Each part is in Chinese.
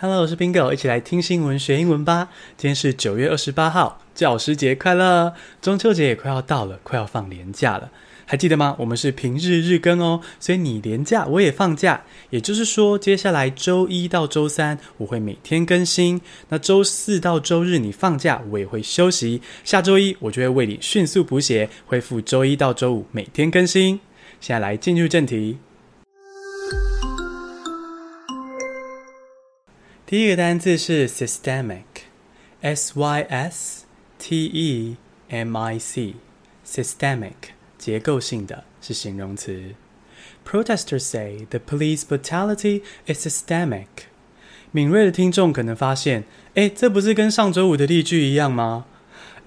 Hello，我是 Bingo，一起来听新闻学英文吧。今天是九月二十八号，教师节快乐！中秋节也快要到了，快要放年假了，还记得吗？我们是平日日更哦，所以你连假，我也放假。也就是说，接下来周一到周三我会每天更新，那周四到周日你放假，我也会休息。下周一我就会为你迅速补写，恢复周一到周五每天更新。现在来进入正题。第一个单字是 systemic，s y s t e m i c，systemic，结构性的是形容词。Protesters say the police brutality is systemic。敏锐的听众可能发现，诶，这不是跟上周五的例句一样吗？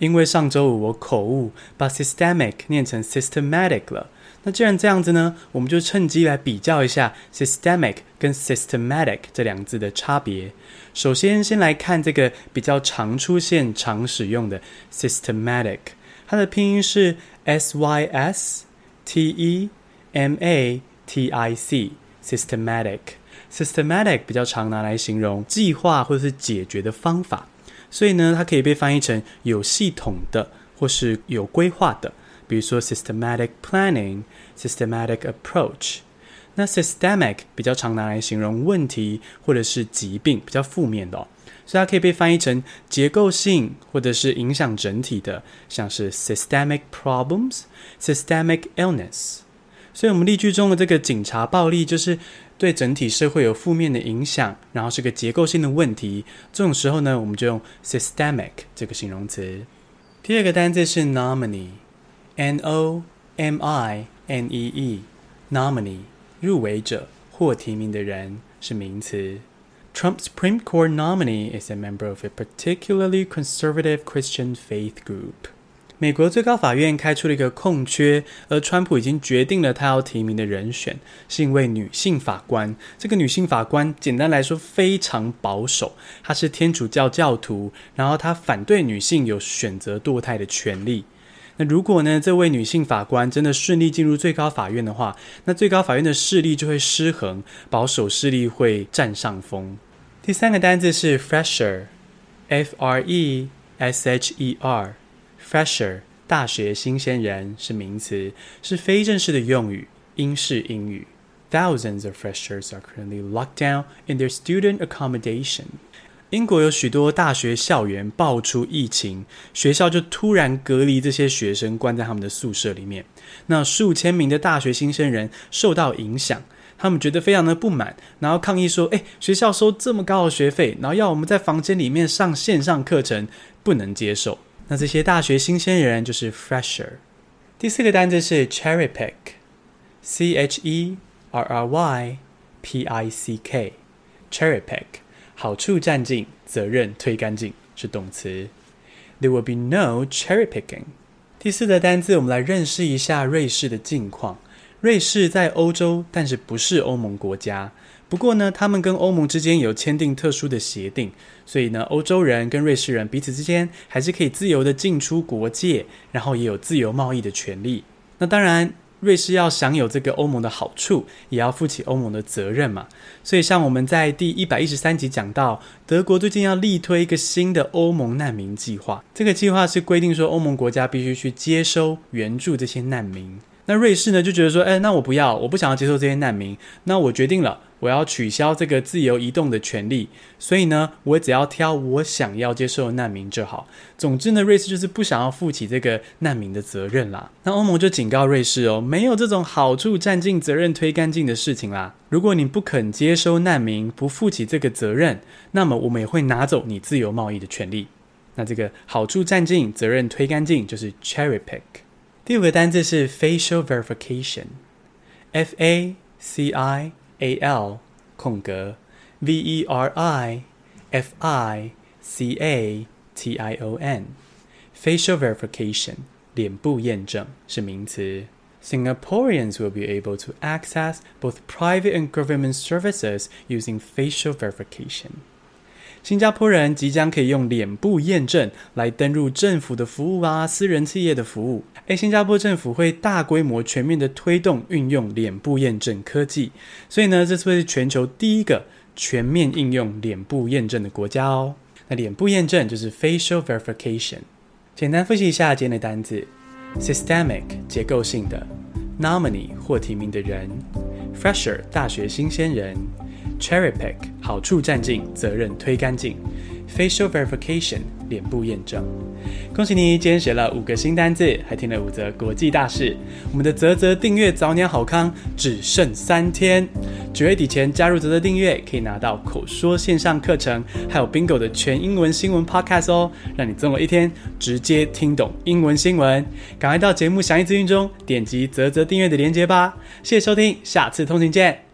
因为上周五我口误，把 systemic 念成 systematic 了。那既然这样子呢，我们就趁机来比较一下 systemic 跟 systematic 这两个字的差别。首先，先来看这个比较常出现、常使用的 systematic，它的拼音是 s y s t e m a t i c，systematic。systematic 比较常拿来形容计划或是解决的方法，所以呢，它可以被翻译成有系统的或是有规划的。比如说 systematic planning、systematic approach，那 systemic 比较常拿来形容问题或者是疾病，比较负面的哦，所以它可以被翻译成结构性或者是影响整体的，像是 systemic problems、systemic illness。所以我们例句中的这个警察暴力就是对整体社会有负面的影响，然后是个结构性的问题。这种时候呢，我们就用 systemic 这个形容词。第二个单字是 nominee。N-O-M-I-N-E-E，nominee，入围者或提名的人是名词。Trump's Supreme Court nominee is a member of a particularly conservative Christian faith group。美国最高法院开出了一个空缺，而川普已经决定了他要提名的人选是一位女性法官。这个女性法官简单来说非常保守，她是天主教教徒，然后她反对女性有选择堕胎的权利。那如果呢，这位女性法官真的顺利进入最高法院的话，那最高法院的势力就会失衡，保守势力会占上风。第三个单字是 Fresher，F R E S H E R fresher 大学新鲜人是名词，是非正式的用语，英式英语。Thousands of freshers are currently locked down in their student accommodation. 英国有许多大学校园爆出疫情，学校就突然隔离这些学生，关在他们的宿舍里面。那数千名的大学新生人受到影响，他们觉得非常的不满，然后抗议说：“诶，学校收这么高的学费，然后要我们在房间里面上线上课程，不能接受。”那这些大学新鲜人就是 fresher。第四个单字是 cherry pick，c h e r r y p i c k，cherry pick。好处占尽，责任推干净是动词。There will be no cherry picking。第四个单字，我们来认识一下瑞士的近况。瑞士在欧洲，但是不是欧盟国家。不过呢，他们跟欧盟之间有签订特殊的协定，所以呢，欧洲人跟瑞士人彼此之间还是可以自由的进出国界，然后也有自由贸易的权利。那当然。瑞士要享有这个欧盟的好处，也要负起欧盟的责任嘛。所以，像我们在第一百一十三集讲到，德国最近要力推一个新的欧盟难民计划。这个计划是规定说，欧盟国家必须去接收援助这些难民。那瑞士呢，就觉得说，哎，那我不要，我不想要接受这些难民。那我决定了，我要取消这个自由移动的权利。所以呢，我只要挑我想要接受的难民就好。总之呢，瑞士就是不想要负起这个难民的责任啦。那欧盟就警告瑞士哦，没有这种好处占尽、责任推干净的事情啦。如果你不肯接收难民，不负起这个责任，那么我们也会拿走你自由贸易的权利。那这个好处占尽、责任推干净就是 cherry pick。第五个单字是 facial verification，f a c i a l 空格 v e r i f i c a t i o n，facial verification 脸部验证是名词。Singaporeans will be able to access both private and government services using facial verification. 新加坡人即将可以用脸部验证来登入政府的服务啊，私人企业的服务。诶，新加坡政府会大规模、全面的推动运用脸部验证科技，所以呢，这是会是全球第一个全面应用脸部验证的国家哦。那脸部验证就是 facial verification。简单复习一下今天的单字：systemic 结构性的，nominee 获提名的人，fresher 大学新鲜人，cherry pick 好处占尽，责任推干净，facial verification 脸部验证。恭喜你，今天学了五个新单字，还听了五则国际大事。我们的泽泽订阅早鸟好康只剩三天，九月底前加入泽泽订阅，可以拿到口说线上课程，还有 Bingo 的全英文新闻 Podcast 哦，让你总有一天直接听懂英文新闻。赶快到节目详细资讯中点击泽泽订阅的链接吧。谢谢收听，下次通勤见。